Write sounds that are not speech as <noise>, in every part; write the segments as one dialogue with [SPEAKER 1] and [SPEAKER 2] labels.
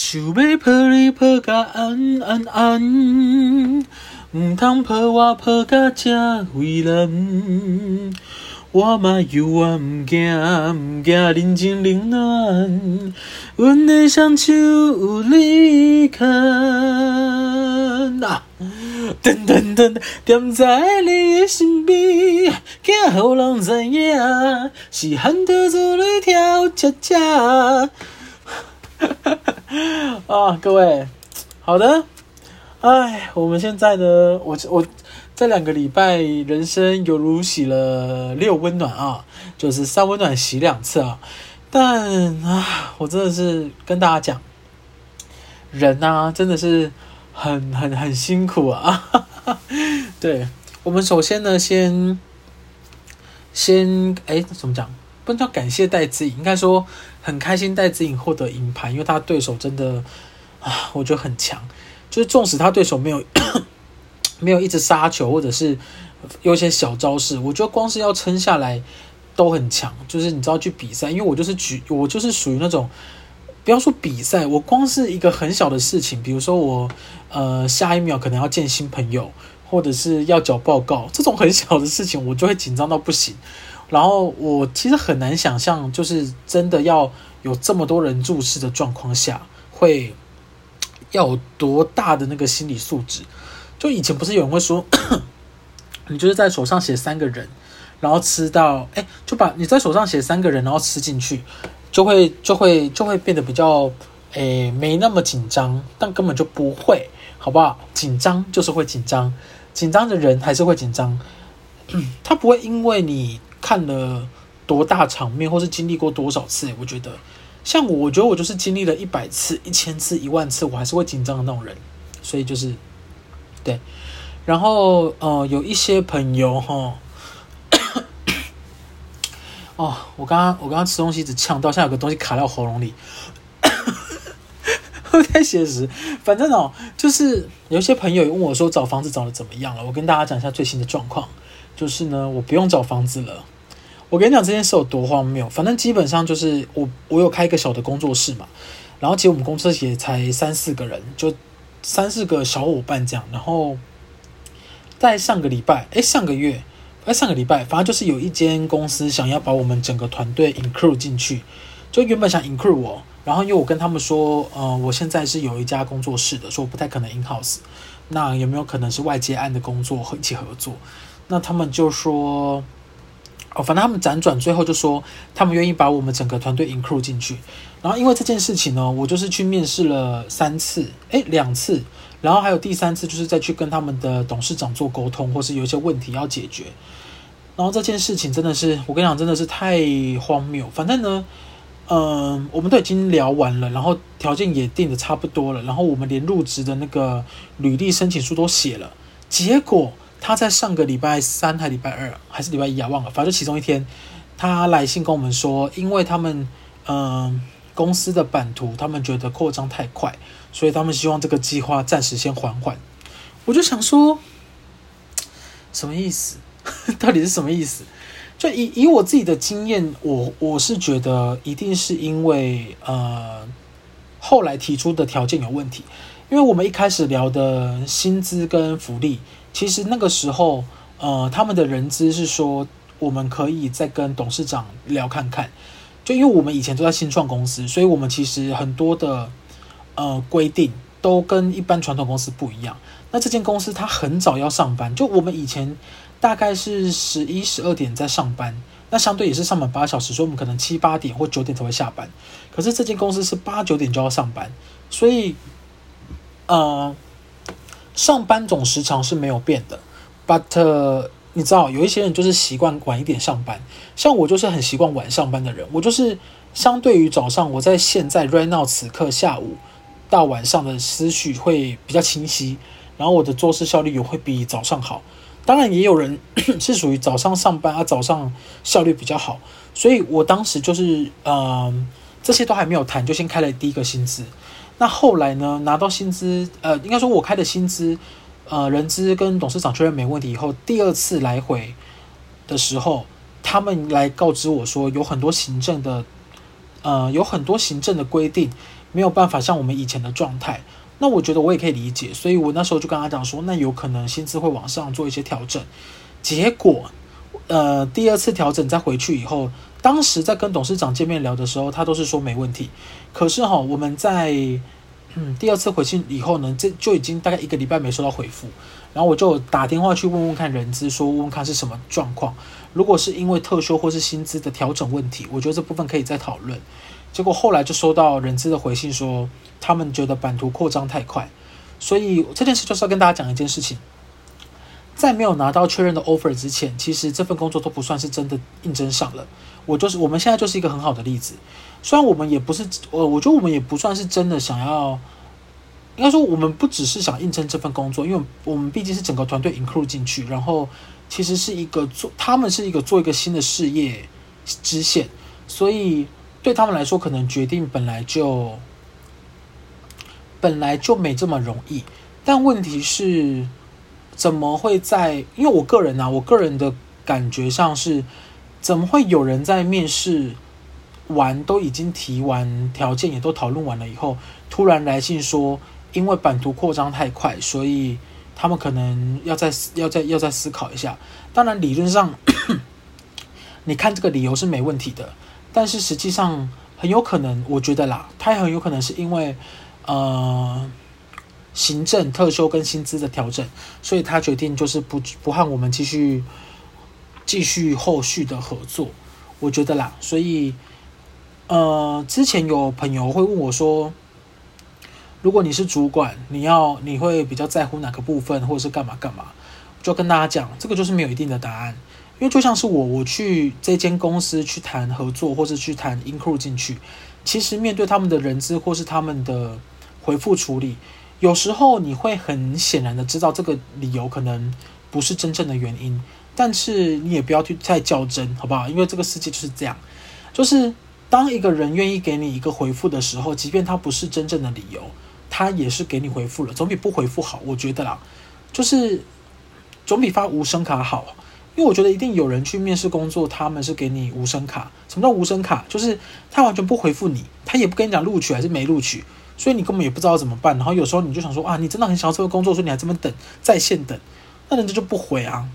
[SPEAKER 1] 想要抱你抱甲安安安，毋通抱我抱甲这为难。我嘛有我毋惊，毋惊人情冷暖，阮的双手有你牵。啊，噔噔噔，踮在你的身边，惊予人知影，是汉朝子里跳恰恰。<laughs> 啊，各位，好的，哎，我们现在呢，我我。这两个礼拜，人生犹如洗了六温暖啊，就是三温暖洗两次啊。但啊，我真的是跟大家讲，人啊，真的是很很很辛苦啊。<laughs> 对，我们首先呢，先先哎，怎么讲？不能叫感谢戴资颖，应该说很开心戴资颖获得银牌，因为他对手真的啊，我觉得很强。就是纵使他对手没有。<coughs> 没有一直杀球，或者是有一些小招式，我觉得光是要撑下来都很强。就是你知道去比赛，因为我就是举，我就是属于那种，不要说比赛，我光是一个很小的事情，比如说我呃下一秒可能要见新朋友，或者是要交报告，这种很小的事情，我就会紧张到不行。然后我其实很难想象，就是真的要有这么多人注视的状况下，会要有多大的那个心理素质。就以前不是有人会说，<coughs> 你就是在手上写三个人，然后吃到，哎，就把你在手上写三个人，然后吃进去，就会就会就会变得比较，哎，没那么紧张，但根本就不会，好不好？紧张就是会紧张，紧张的人还是会紧张，他不会因为你看了多大场面，或是经历过多少次，我觉得，像我，我觉得我就是经历了一百次、一千次、一万次，我还是会紧张的那种人，所以就是。对，然后呃，有一些朋友哈，哦，我刚刚我刚刚吃东西一直呛到，现在有个东西卡在我喉咙里，太写实。反正哦，就是有些朋友问我说，找房子找的怎么样了？我跟大家讲一下最新的状况，就是呢，我不用找房子了。我跟你讲这件事有多荒谬，反正基本上就是我我有开一个小的工作室嘛，然后其实我们公司也才三四个人，就。三四个小伙伴这样，然后在上个礼拜，哎，上个月，哎，上个礼拜，反正就是有一间公司想要把我们整个团队 include 进去，就原本想 include 我，然后因为我跟他们说，呃，我现在是有一家工作室的，说我不太可能 in house，那有没有可能是外接案的工作和一起合作？那他们就说。哦，反正他们辗转，最后就说他们愿意把我们整个团队 include 进去。然后因为这件事情呢，我就是去面试了三次，诶，两次，然后还有第三次就是再去跟他们的董事长做沟通，或是有一些问题要解决。然后这件事情真的是，我跟你讲，真的是太荒谬。反正呢，嗯、我们都已经聊完了，然后条件也定的差不多了，然后我们连入职的那个履历申请书都写了，结果。他在上个礼拜三还礼拜二还是礼拜一啊？忘了，反正其中一天，他来信跟我们说，因为他们嗯、公司的版图，他们觉得扩张太快，所以他们希望这个计划暂时先缓缓。我就想说，什么意思？<laughs> 到底是什么意思？就以以我自己的经验，我我是觉得一定是因为呃后来提出的条件有问题，因为我们一开始聊的薪资跟福利。其实那个时候，呃，他们的人资是说，我们可以再跟董事长聊看看。就因为我们以前都在新创公司，所以我们其实很多的呃规定都跟一般传统公司不一样。那这间公司它很早要上班，就我们以前大概是十一、十二点在上班，那相对也是上班八小时，所以我们可能七八点或九点才会下班。可是这间公司是八九点就要上班，所以，呃。上班总时长是没有变的，but、你知道有一些人就是习惯晚一点上班，像我就是很习惯晚上班的人。我就是相对于早上，我在现在 right now 此刻下午到晚上的思绪会比较清晰，然后我的做事效率也会比早上好。当然也有人 <coughs> 是属于早上上班啊，早上效率比较好，所以我当时就是呃这些都还没有谈，就先开了第一个薪资。那后来呢？拿到薪资，呃，应该说我开的薪资，呃，人资跟董事长确认没问题以后，第二次来回的时候，他们来告知我说，有很多行政的，呃，有很多行政的规定没有办法像我们以前的状态。那我觉得我也可以理解，所以我那时候就跟他讲说，那有可能薪资会往上做一些调整。结果，呃，第二次调整再回去以后，当时在跟董事长见面聊的时候，他都是说没问题。可是哈，我们在嗯第二次回信以后呢，这就已经大概一个礼拜没收到回复，然后我就打电话去问问看人资，说问问看是什么状况。如果是因为特休或是薪资的调整问题，我觉得这部分可以再讨论。结果后来就收到人资的回信说，他们觉得版图扩张太快，所以这件事就是要跟大家讲一件事情，在没有拿到确认的 offer 之前，其实这份工作都不算是真的应征上了。我就是我们现在就是一个很好的例子，虽然我们也不是，我我觉得我们也不算是真的想要，应该说我们不只是想应征这份工作，因为我们毕竟是整个团队 include 进去，然后其实是一个做，他们是一个做一个新的事业支线，所以。对他们来说，可能决定本来就本来就没这么容易。但问题是，怎么会在？因为我个人啊，我个人的感觉上是，怎么会有人在面试完都已经提完条件，也都讨论完了以后，突然来信说，因为版图扩张太快，所以他们可能要再要再要再思考一下。当然，理论上，<coughs> 你看这个理由是没问题的。但是实际上很有可能，我觉得啦，他很有可能是因为，呃，行政特休跟薪资的调整，所以他决定就是不不和我们继续继续后续的合作。我觉得啦，所以，呃，之前有朋友会问我说，如果你是主管，你要你会比较在乎哪个部分，或者是干嘛干嘛？就跟大家讲，这个就是没有一定的答案。因为就像是我，我去这间公司去谈合作，或是去谈 include 进去，其实面对他们的人资或是他们的回复处理，有时候你会很显然的知道这个理由可能不是真正的原因，但是你也不要去太较真，好不好？因为这个世界就是这样，就是当一个人愿意给你一个回复的时候，即便他不是真正的理由，他也是给你回复了，总比不回复好。我觉得啦，就是总比发无声卡好。因为我觉得一定有人去面试工作，他们是给你无声卡。什么叫无声卡？就是他完全不回复你，他也不跟你讲录取还是没录取，所以你根本也不知道怎么办。然后有时候你就想说啊，你真的很想要这个工作，所以你还这么等在线等，那人家就不回啊。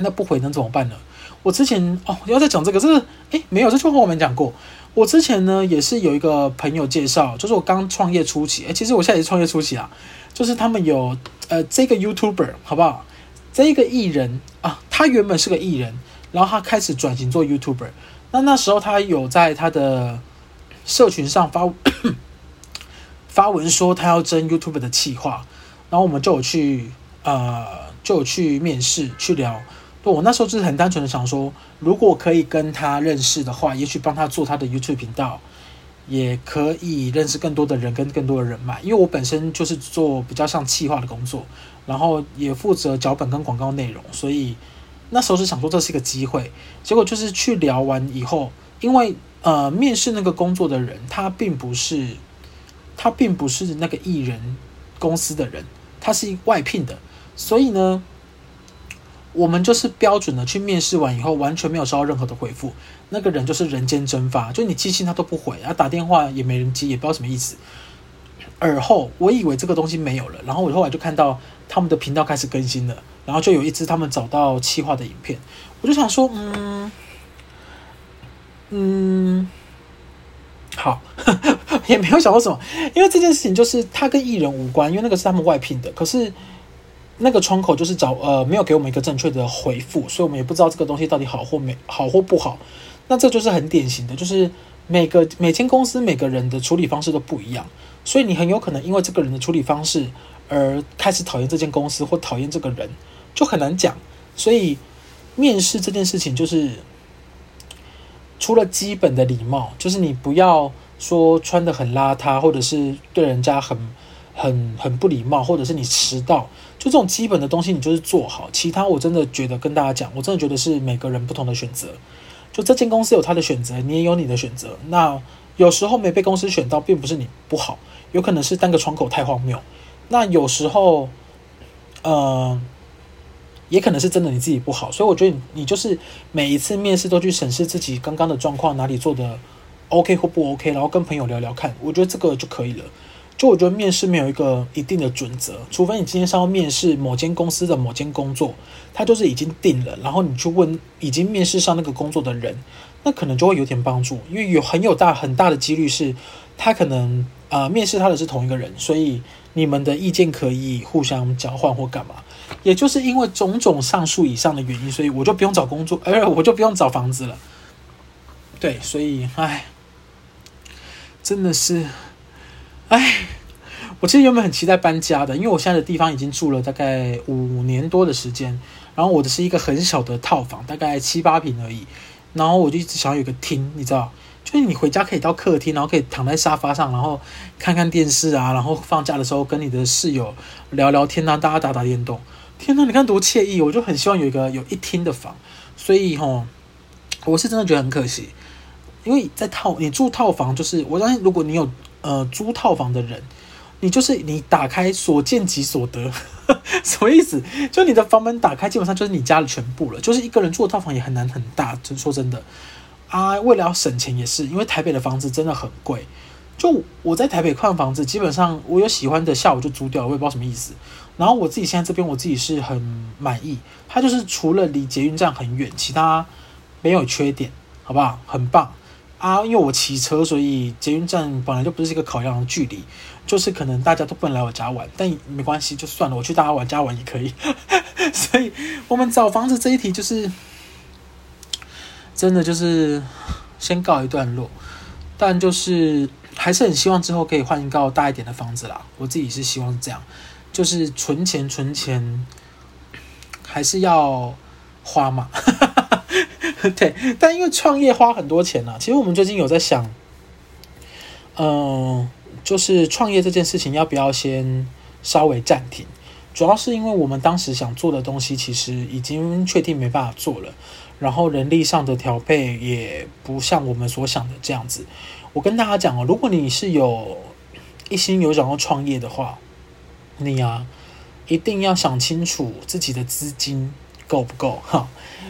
[SPEAKER 1] 那不回能怎么办呢？我之前哦，要再讲这个，这个诶，没有这句话我们讲过。我之前呢也是有一个朋友介绍，就是我刚创业初期，诶，其实我现在也是创业初期啊，就是他们有呃这个 YouTuber 好不好？这个艺人啊，他原本是个艺人，然后他开始转型做 YouTuber。那那时候他有在他的社群上发发文说他要争 YouTube 的企划，然后我们就有去呃就有去面试去聊。对我那时候就是很单纯的想说，如果可以跟他认识的话，也许帮他做他的 YouTube 频道，也可以认识更多的人跟更多的人脉。因为我本身就是做比较像企划的工作。然后也负责脚本跟广告内容，所以那时候是想说这是一个机会。结果就是去聊完以后，因为呃面试那个工作的人，他并不是他并不是那个艺人公司的人，他是外聘的，所以呢，我们就是标准的去面试完以后，完全没有收到任何的回复。那个人就是人间蒸发，就你寄信他都不回，然后打电话也没人接，也不知道什么意思。而后我以为这个东西没有了，然后我后来就看到。他们的频道开始更新了，然后就有一支他们找到企划的影片，我就想说，嗯嗯，好，<laughs> 也没有想过什么，因为这件事情就是他跟艺人无关，因为那个是他们外聘的，可是那个窗口就是找呃没有给我们一个正确的回复，所以我们也不知道这个东西到底好或没好或不好。那这就是很典型的，就是每个每间公司每个人的处理方式都不一样，所以你很有可能因为这个人的处理方式。而开始讨厌这间公司或讨厌这个人，就很难讲。所以面试这件事情，就是除了基本的礼貌，就是你不要说穿得很邋遢，或者是对人家很很很不礼貌，或者是你迟到，就这种基本的东西，你就是做好。其他我真的觉得跟大家讲，我真的觉得是每个人不同的选择。就这间公司有他的选择，你也有你的选择。那有时候没被公司选到，并不是你不好，有可能是单个窗口太荒谬。那有时候，呃，也可能是真的你自己不好，所以我觉得你就是每一次面试都去审视自己刚刚的状况哪里做的 OK 或不 OK，然后跟朋友聊聊看，我觉得这个就可以了。就我觉得面试没有一个一定的准则，除非你今天是要面试某间公司的某间工作，它就是已经定了，然后你去问已经面试上那个工作的人，那可能就会有点帮助，因为有很有大很大的几率是他可能呃面试他的是同一个人，所以你们的意见可以互相交换或干嘛。也就是因为种种上述以上的原因，所以我就不用找工作，而 <laughs> 我就不用找房子了。对，所以唉，真的是。哎，我其实原本很期待搬家的，因为我现在的地方已经住了大概五年多的时间，然后我的是一个很小的套房，大概七八平而已，然后我就一直想要有个厅，你知道，就是你回家可以到客厅，然后可以躺在沙发上，然后看看电视啊，然后放假的时候跟你的室友聊聊天啊，大家打打电动，天呐，你看多惬意！我就很希望有一个有一厅的房，所以吼，我是真的觉得很可惜，因为在套你住套房，就是我相信如果你有。呃，租套房的人，你就是你打开所见即所得，<laughs> 什么意思？就你的房门打开，基本上就是你家的全部了。就是一个人住套房也很难很大，就说真的啊。为了要省钱，也是因为台北的房子真的很贵。就我在台北看房子，基本上我有喜欢的，下午就租掉了，我也不知道什么意思。然后我自己现在这边，我自己是很满意。它就是除了离捷运站很远，其他没有缺点，好不好？很棒。啊，因为我骑车，所以捷运站本来就不是一个考量的距离，就是可能大家都不能来我家玩，但没关系，就算了，我去大家玩家玩也可以。<laughs> 所以，我们找房子这一题就是真的就是先告一段落，但就是还是很希望之后可以换一个大一点的房子啦。我自己是希望这样，就是存钱存钱，还是要花嘛。<laughs> 对，但因为创业花很多钱呢、啊，其实我们最近有在想，嗯、就是创业这件事情要不要先稍微暂停？主要是因为我们当时想做的东西，其实已经确定没办法做了，然后人力上的调配也不像我们所想的这样子。我跟大家讲哦，如果你是有一心有想要创业的话，你、啊、一定要想清楚自己的资金够不够哈。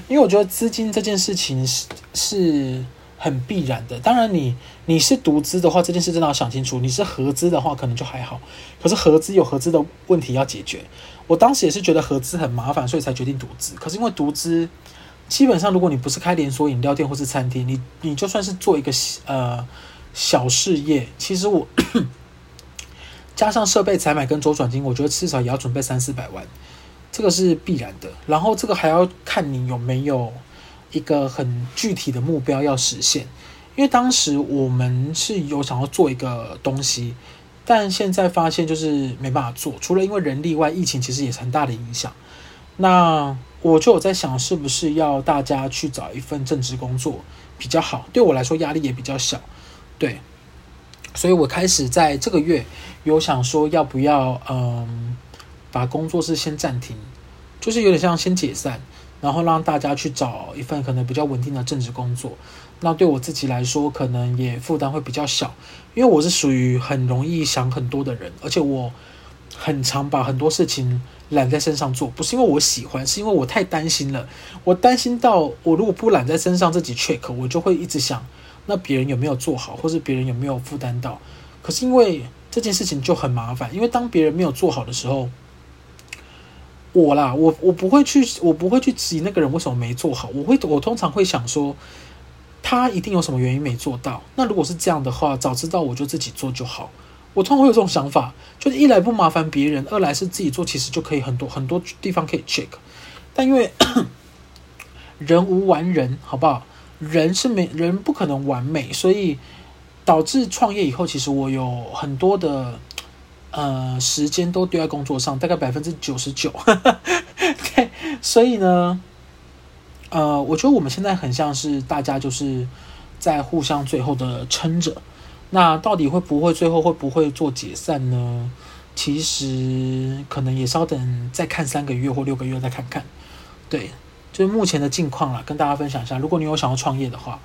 [SPEAKER 1] 因为我觉得资金这件事情是是很必然的。当然，你你是独资的话，这件事真的要想清楚。你是合资的话，可能就还好。可是合资有合资的问题要解决。我当时也是觉得合资很麻烦，所以才决定独资。可是因为独资，基本上如果你不是开连锁饮料店或是餐厅，你你就算是做一个呃小事业，其实我加上设备采买跟周转金，我觉得至少也要准备三四百万。这个是必然的，然后这个还要看你有没有一个很具体的目标要实现。因为当时我们是有想要做一个东西，但现在发现就是没办法做，除了因为人力外，疫情其实也是很大的影响。那我就有在想，是不是要大家去找一份正职工作比较好？对我来说压力也比较小，对，所以我开始在这个月有想说要不要嗯。把工作室先暂停，就是有点像先解散，然后让大家去找一份可能比较稳定的正职工作。那对我自己来说，可能也负担会比较小，因为我是属于很容易想很多的人，而且我很常把很多事情揽在身上做，不是因为我喜欢，是因为我太担心了。我担心到我如果不揽在身上自己 check，我就会一直想，那别人有没有做好，或是别人有没有负担到？可是因为这件事情就很麻烦，因为当别人没有做好的时候。我啦，我我不会去，我不会去质疑那个人为什么没做好。我会，我通常会想说，他一定有什么原因没做到。那如果是这样的话，早知道我就自己做就好。我通常会有这种想法，就是一来不麻烦别人，二来是自己做，其实就可以很多很多地方可以 check。但因为 <coughs> 人无完人，好不好？人是没人不可能完美，所以导致创业以后，其实我有很多的。呃，时间都丢在工作上，大概百分之九十九。<laughs> 对，所以呢，呃，我觉得我们现在很像是大家就是在互相最后的撑着。那到底会不会最后会不会做解散呢？其实可能也稍等再看三个月或六个月再看看。对，就是目前的境况啦，跟大家分享一下。如果你有想要创业的话，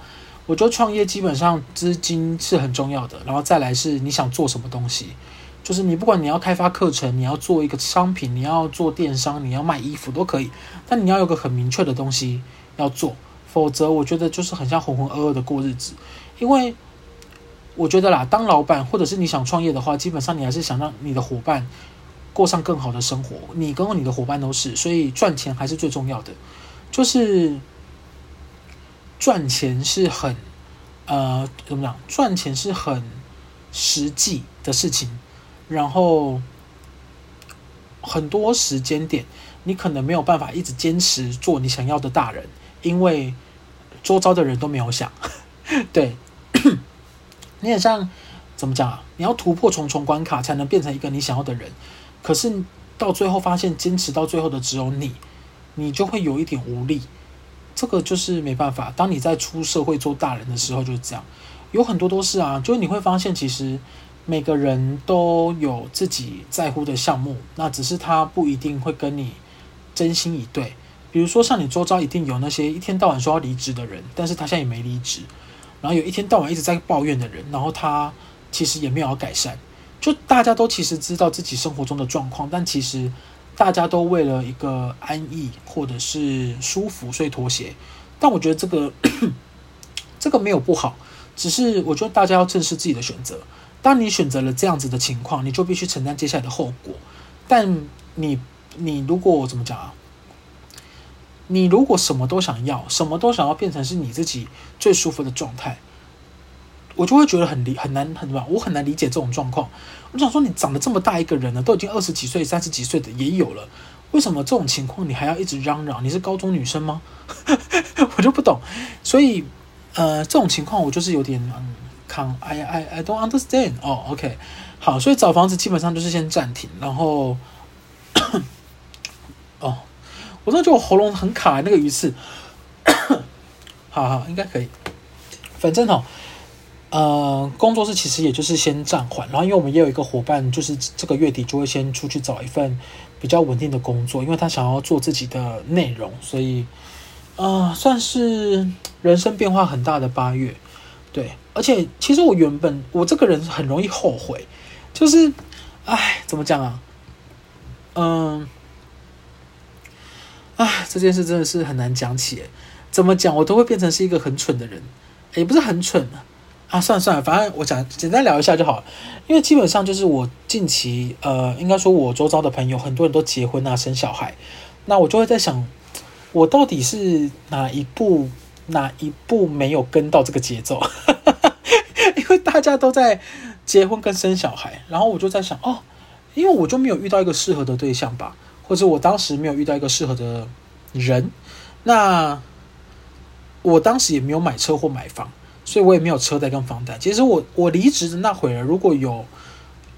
[SPEAKER 1] 我觉得创业基本上资金是很重要的，然后再来是你想做什么东西。就是你不管你要开发课程，你要做一个商品，你要做电商，你要卖衣服都可以，但你要有个很明确的东西要做，否则我觉得就是很像浑浑噩噩的过日子。因为我觉得啦，当老板或者是你想创业的话，基本上你还是想让你的伙伴过上更好的生活。你跟你的伙伴都是，所以赚钱还是最重要的。就是赚钱是很呃怎么讲？赚钱是很实际的事情。然后很多时间点，你可能没有办法一直坚持做你想要的大人，因为周遭的人都没有想。<laughs> 对。<clears throat> 你很像怎么讲啊？你要突破重重关卡才能变成一个你想要的人，可是到最后发现坚持到最后的只有你，你就会有一点无力。这个就是没办法。当你在出社会做大人的时候就是这样，有很多都是啊，就是你会发现其实每个人都有自己在乎的项目，那只是他不一定会跟你真心以对。比如说像你周遭一定有那些一天到晚说要离职的人，但是他现在也没离职。然后有一天到晚一直在抱怨的人，然后他其实也没有要改善，就大家都其实知道自己生活中的状况，但其实大家都为了一个安逸或者是舒服，所以妥协。但我觉得这个 <clears throat> 这个没有不好，只是我觉得大家要正视自己的选择。当你选择了这样子的情况，你就必须承担接下来的后果。但你你如果怎么讲啊？你如果什么都想要，什么都想要变成是你自己最舒服的状态，我就会觉得很理很难很难，我很难理解这种状况。我想说，你长得这么大一个人了，都已经二十几岁、三十几岁的也有了，为什么这种情况你还要一直嚷嚷？你是高中女生吗？<laughs> 我就不懂。所以，呃，这种情况我就是有点嗯，抗 I I I don't understand。哦，OK，好，所以找房子基本上就是先暂停，然后，<coughs> 哦。我真的觉得我喉咙很卡，那个鱼刺，<coughs> 好好应该可以。反正哦，呃，工作室其实也就是先暂缓，然后因为我们也有一个伙伴，就是这个月底就会先出去找一份比较稳定的工作，因为他想要做自己的内容，所以，呃，算是人生变化很大的八月。对，而且其实我原本我这个人很容易后悔，就是，哎，怎么讲啊？嗯。哎，这件事真的是很难讲起。怎么讲，我都会变成是一个很蠢的人，也不是很蠢啊。啊，算了算了，反正我讲简单聊一下就好了。因为基本上就是我近期，呃，应该说我周遭的朋友很多人都结婚啊，生小孩，那我就会在想，我到底是哪一步哪一步没有跟到这个节奏？<laughs> 因为大家都在结婚跟生小孩，然后我就在想，哦，因为我就没有遇到一个适合的对象吧。或者我当时没有遇到一个适合的人，那我当时也没有买车或买房，所以我也没有车贷跟房贷。其实我我离职的那会儿，如果有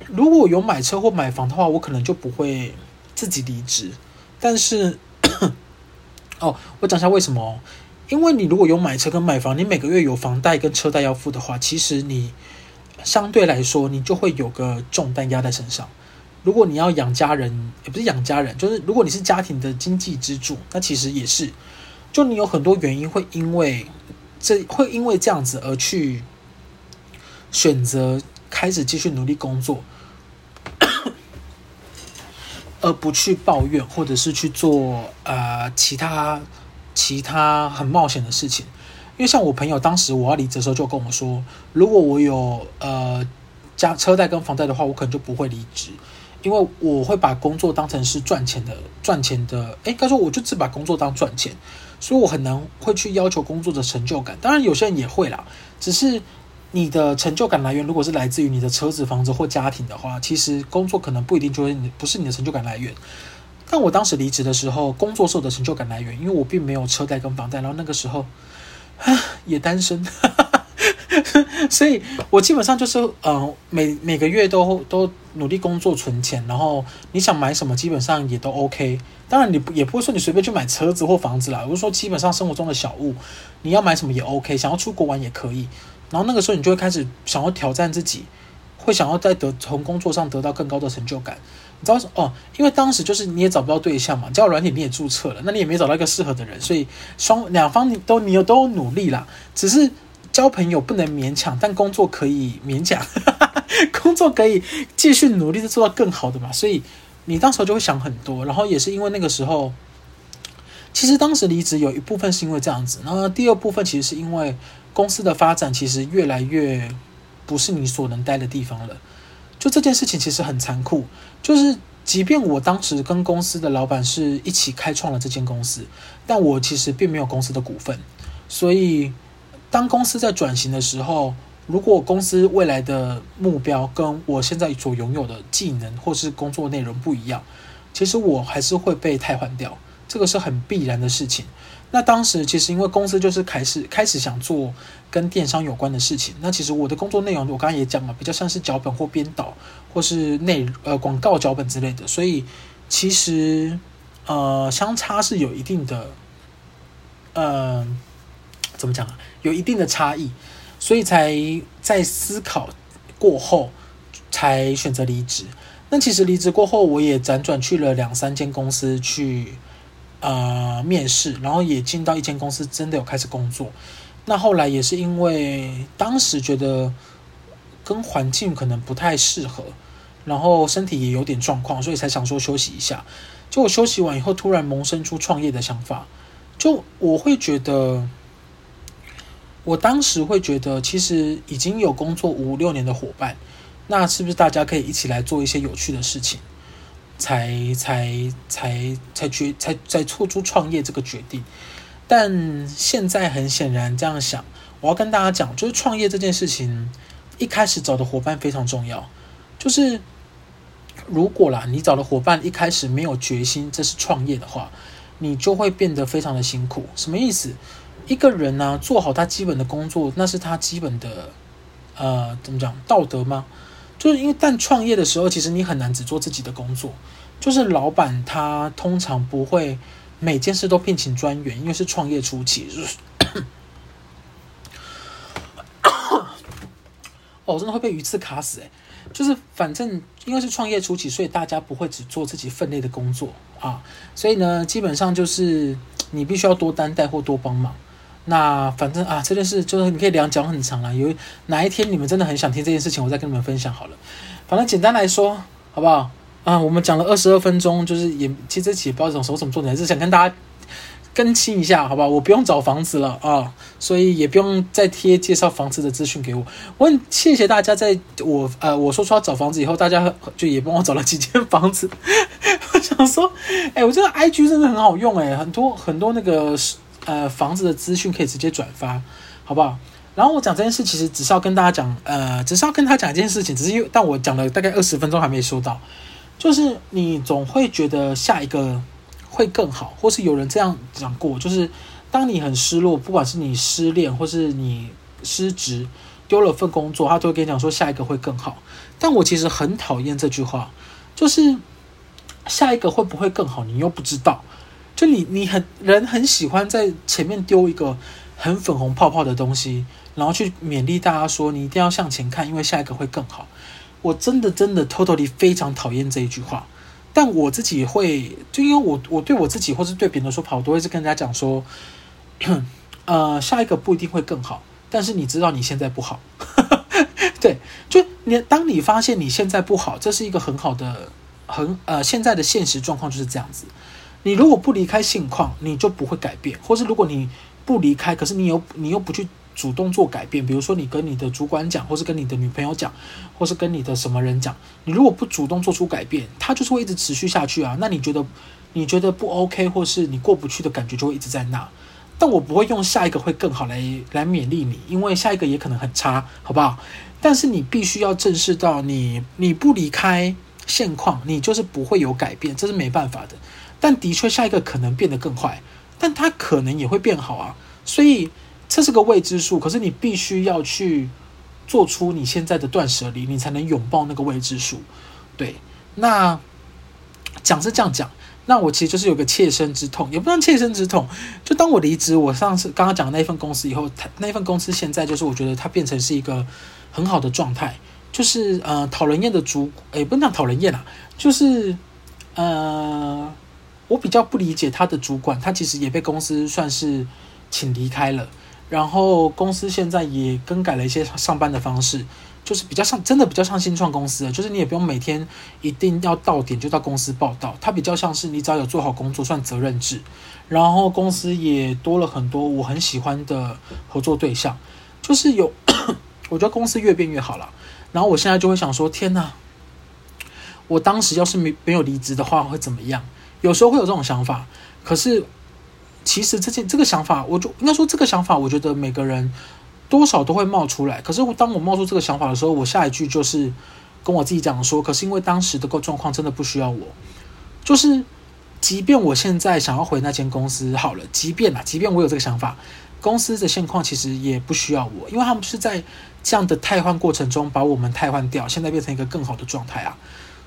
[SPEAKER 1] 如果有买车或买房的话，我可能就不会自己离职。但是 <coughs> 哦，我讲一下为什么？因为你如果有买车跟买房，你每个月有房贷跟车贷要付的话，其实你相对来说你就会有个重担压在身上。如果你要养家人，也不是养家人，就是如果你是家庭的经济支柱，那其实也是，就你有很多原因会因为这会因为这样子而去选择开始继续努力工作，<coughs> 而不去抱怨或者是去做呃其他其他很冒险的事情。因为像我朋友当时我要离职的时候就跟我说，如果我有呃加车贷跟房贷的话，我可能就不会离职。因为我会把工作当成是赚钱的，赚钱的，诶，该说我就只把工作当赚钱，所以我很难会去要求工作的成就感。当然有些人也会啦，只是你的成就感来源如果是来自于你的车子、房子或家庭的话，其实工作可能不一定就是你不是你的成就感来源。但我当时离职的时候，工作是我的成就感来源，因为我并没有车贷跟房贷，然后那个时候啊也单身。<laughs> <laughs> 所以，我基本上就是，嗯、呃，每每个月都都努力工作存钱，然后你想买什么，基本上也都 OK。当然，你也不会说你随便去买车子或房子啦。我就说，基本上生活中的小物，你要买什么也 OK。想要出国玩也可以。然后那个时候，你就会开始想要挑战自己，会想要在得从工作上得到更高的成就感。你知道哦？因为当时就是你也找不到对象嘛，交友软体你也注册了，那你也没找到一个适合的人，所以双两方你都你有都努力啦，只是。交朋友不能勉强，但工作可以勉强，<laughs> 工作可以继续努力的做到更好的嘛。所以你当时候就会想很多，然后也是因为那个时候，其实当时离职有一部分是因为这样子，然后第二部分其实是因为公司的发展其实越来越不是你所能待的地方了。就这件事情其实很残酷，就是即便我当时跟公司的老板是一起开创了这间公司，但我其实并没有公司的股份。所以，当公司在转型的时候，如果公司未来的目标跟我现在所拥有的技能或是工作内容不一样，其实我还是会被汰换掉，这个是很必然的事情。那当时其实因为公司就是开始开始想做跟电商有关的事情，那其实我的工作内容我刚刚也讲了，比较像是脚本或编导或是内呃广告脚本之类的，所以其实呃相差是有一定的，嗯、呃，怎么讲啊？有一定的差异。所以才在思考过后，才选择离职。那其实离职过后，我也辗转去了两三间公司去呃面试，然后也进到一间公司，真的有开始工作。那后来也是因为当时觉得跟环境可能不太适合，然后身体也有点状况，所以才想说休息一下。就我休息完以后，突然萌生出创业的想法。就我会觉得。我当时会觉得，其实已经有工作五六年的伙伴，那是不是大家可以一起来做一些有趣的事情，才才才才决才才做出创业这个决定？但现在很显然这样想，我要跟大家讲，就是创业这件事情，一开始找的伙伴非常重要。就是如果啦，你找的伙伴一开始没有决心这是创业的话，你就会变得非常的辛苦。什么意思？一个人呢、做好他基本的工作，那是他基本的，呃，怎么讲道德吗？就是因为但创业的时候，其实你很难只做自己的工作。就是老板他通常不会每件事都聘请专员，因为是创业初期。就是、<coughs> 哦，真的会被鱼刺卡死哎！就是反正因为是创业初期，所以大家不会只做自己分内的工作啊。所以呢，基本上就是你必须要多担待或多帮忙。那反正啊，这件事就是你可以两讲很长了。有哪一天你们真的很想听这件事情，我再跟你们分享好了。反正简单来说，好不好？啊，我们讲了二十二分钟，就是也其实也不知道什么什么做的，还是想跟大家更新一下，好不好？我不用找房子了啊，所以也不用再贴介绍房子的资讯给我。我很谢谢大家，在我呃我说出要找房子以后，大家就也帮我找了几间房子。<laughs> 我想说，哎，我觉得 IG 真的很好用，哎，很多很多那个。呃，房子的资讯可以直接转发，好不好？然后我讲这件事，其实只是要跟大家讲，呃，只是要跟他讲一件事情，只是因为，但我讲了大概二十分钟还没收到，就是你总会觉得下一个会更好，或是有人这样讲过，就是当你很失落，不管是你失恋或是你失职，丢了份工作，他都会跟你讲说下一个会更好。但我其实很讨厌这句话，就是下一个会不会更好，你又不知道。就你，你很人很喜欢在前面丢一个很粉红泡泡的东西，然后去勉励大家说你一定要向前看，因为下一个会更好。我真的真的 totally 非常讨厌这一句话，但我自己会，就因为我我对我自己或是对别人说跑，我都会是跟人家讲说，<clears throat> 呃，下一个不一定会更好，但是你知道你现在不好，<laughs> 对，就你当你发现你现在不好，这是一个很好的很呃现在的现实状况就是这样子。你如果不离开现况，你就不会改变；或是如果你不离开，可是你又你又不去主动做改变，比如说你跟你的主管讲，或是跟你的女朋友讲，或是跟你的什么人讲，你如果不主动做出改变，它就是会一直持续下去啊。那你觉得你觉得不 OK，或是你过不去的感觉就会一直在那。但我不会用下一个会更好来来勉励你，因为下一个也可能很差，好不好？但是你必须要正视到你，你不离开现况，你就是不会有改变，这是没办法的。但的确，下一个可能变得更坏，但它可能也会变好啊。所以这是个未知数。可是你必须要去做出你现在的断舍离，你才能拥抱那个未知数。对，那讲是这样讲。那我其实就是有个切身之痛，也不算切身之痛。就当我离职，我上次刚刚讲的那一份公司以后，那一份公司现在就是我觉得它变成是一个很好的状态，就是呃讨人厌的主，也不能讲讨人厌啦，就是呃。我比较不理解他的主管，他其实也被公司算是请离开了。然后公司现在也更改了一些上班的方式，就是比较像真的比较像新创公司，就是你也不用每天一定要到点就到公司报道，它比较像是你只要有做好工作算责任制。然后公司也多了很多我很喜欢的合作对象，就是有 <coughs> 我觉得公司越变越好了。然后我现在就会想说，天哪！我当时要是没没有离职的话，会怎么样？有时候会有这种想法。可是其实这件这个想法，我就应该说这个想法，我觉得每个人多少都会冒出来。可是当我冒出这个想法的时候，我下一句就是跟我自己讲说，可是因为当时的个状况真的不需要我，就是即便我现在想要回那间公司好了，即便啊，即便我有这个想法。公司的现况其实也不需要我，因为他们是在这样的汰换过程中把我们汰换掉，现在变成一个更好的状态啊。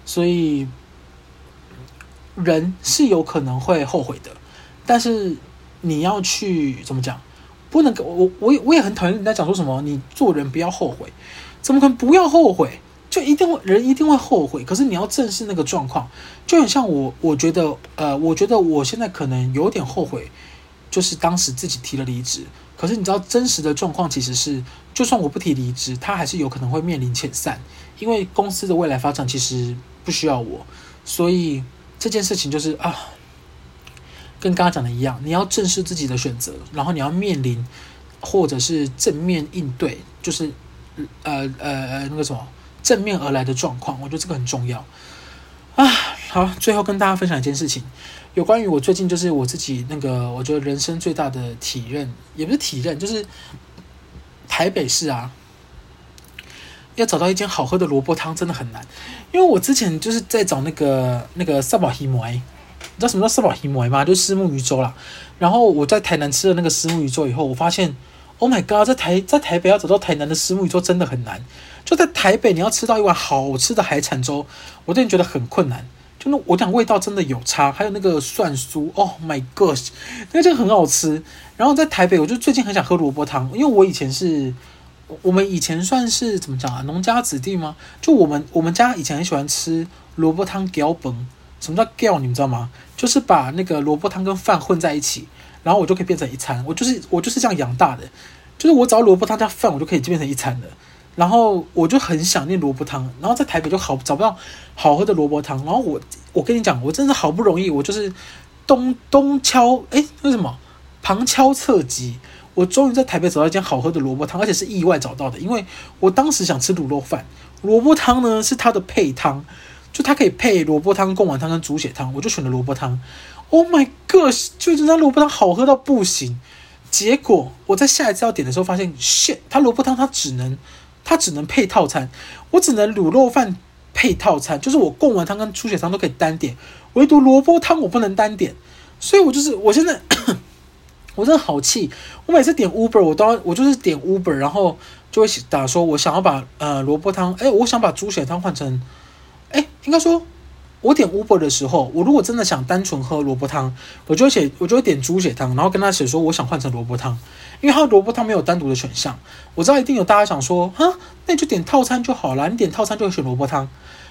[SPEAKER 1] 所以人是有可能会后悔的，但是你要去怎么讲？不能给我我我也很讨厌人家讲说什么你做人不要后悔，怎么可能不要后悔？就一定会人一定会后悔，可是你要正视那个状况，就很像我，我觉得呃，我觉得我现在可能有点后悔。就是当时自己提了离职，可是你知道真实的状况其实是，就算我不提离职，他还是有可能会面临遣散，因为公司的未来发展其实不需要我，所以这件事情就是啊，跟刚刚讲的一样，你要正视自己的选择，然后你要面临或者是正面应对，就是呃呃呃那个什么正面而来的状况，我觉得这个很重要啊。好，最后跟大家分享一件事情。有关于我最近就是我自己那个，我觉得人生最大的体认，也不是体认，就是台北市啊，要找到一间好喝的萝卜汤真的很难。因为我之前就是在找那个那个萨宝希摩，你知道什么叫萨宝希摩吗？就是虱目鱼粥啦。然后我在台南吃了那个虱目鱼粥以后，我发现，Oh my god，在台在台北要找到台南的虱目鱼粥真的很难。就在台北，你要吃到一碗好吃的海产粥，我真的觉得很困难。就那我讲味道真的有差，还有那个蒜酥，Oh my God，那个真的很好吃。然后在台北，我就最近很想喝萝卜汤，因为我以前是，我们以前算是怎么讲啊，农家子弟吗？就我们我们家以前很喜欢吃萝卜汤搅饭，什么叫搅？你们知道吗？就是把那个萝卜汤跟饭混在一起，然后我就可以变成一餐。我就是我就是这样养大的，就是我只要萝卜汤加饭，我就可以变成一餐的。然后我就很想念萝卜汤，然后在台北就好找不到好喝的萝卜汤。然后我我跟你讲，我真的好不容易，我就是东东敲哎，为什么旁敲侧击，我终于在台北找到一间好喝的萝卜汤，而且是意外找到的。因为我当时想吃卤肉饭，萝卜汤呢是它的配汤，就它可以配萝卜汤、贡丸汤跟猪血汤，我就选了萝卜汤。Oh my god，就是那萝卜汤好喝到不行。结果我在下一次要点的时候发现，shit，它萝卜汤它只能。它只能配套餐，我只能卤肉饭配套餐，就是我贡丸汤跟猪血汤都可以单点，唯独萝卜汤我不能单点，所以我就是我现在我真的好气，我每次点 Uber 我都要我就是点 Uber，然后就会打说我想要把呃萝卜汤，哎，我想把猪血汤换成，哎，应该说。我点 Uber 的时候，我如果真的想单纯喝萝卜汤，我就会写，我就会点猪血汤，然后跟他写说我想换成萝卜汤，因为他萝卜汤没有单独的选项。我知道一定有大家想说，哈，那就点套餐就好了，你点套餐就会选萝卜汤。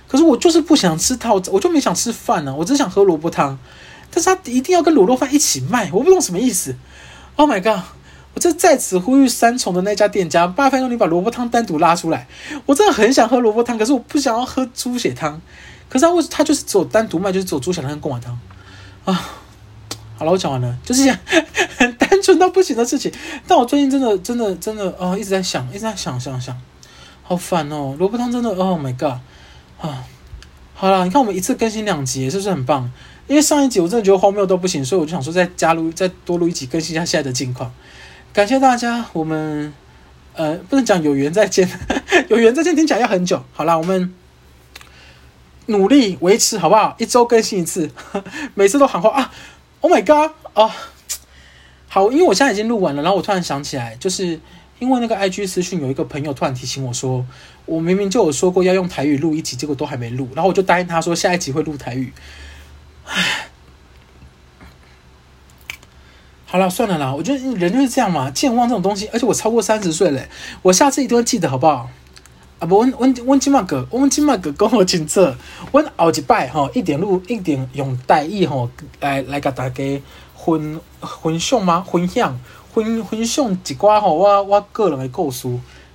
[SPEAKER 1] 可是我就是不想吃套，我就没想吃饭呢，我只想喝萝卜汤。但是他一定要跟卤肉饭一起卖，我不懂什么意思。Oh my god！我这在此呼吁三重的那家店家，八分钟你把萝卜汤单独拉出来。我真的很想喝萝卜汤，可是我不想要喝猪血汤。可是他为什他就是走单独卖，就是走猪血汤跟贡丸汤啊。好了，我讲完了，就是这样很单纯到不行的事情。但我最近真的真的真的啊，一直在想，一直在想想想，好烦哦。萝卜汤真的，Oh my god 啊！好了，你看我们一次更新两集，是不是很棒？因为上一集我真的觉得荒谬到不行，所以我就想说再加入再多录一集，更新一下现在的近况。感谢大家，我们呃不能讲有缘再见，<laughs> 有缘再见听起来要很久。好了，我们。努力维持好不好？一周更新一次，<laughs> 每次都喊话啊！Oh my god！哦，好，因为我现在已经录完了，然后我突然想起来，就是因为那个 IG 私讯有一个朋友突然提醒我说，我明明就有说过要用台语录一集，结果都还没录，然后我就答应他说下一集会录台语。唉，好了，算了啦，我觉得人就是这样嘛，健忘这种东西，而且我超过三十岁了，我下次一定会记得，好不好？啊不，阮阮阮即马个，阮即马个讲好清楚。阮后一摆吼，一定录，一定用台语吼来来甲大家分分享吗？分享分分享一寡吼，我我个人的故事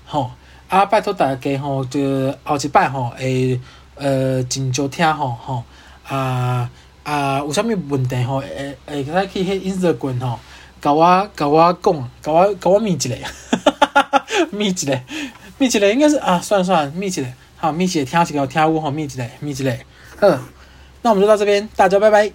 [SPEAKER 1] 吼。啊，拜托大家吼，就后一摆吼，会呃真少听吼吼。啊啊，有啥物问题吼？会会使去迄 Instagram 吼，甲我甲我讲，甲我甲我咪一个，<laughs> 咪一个。密一个，应该是啊，算了算了，密一个，好，密一个，听一个挑屋哈，密一个，密一个，好，那我们就到这边，大家拜拜。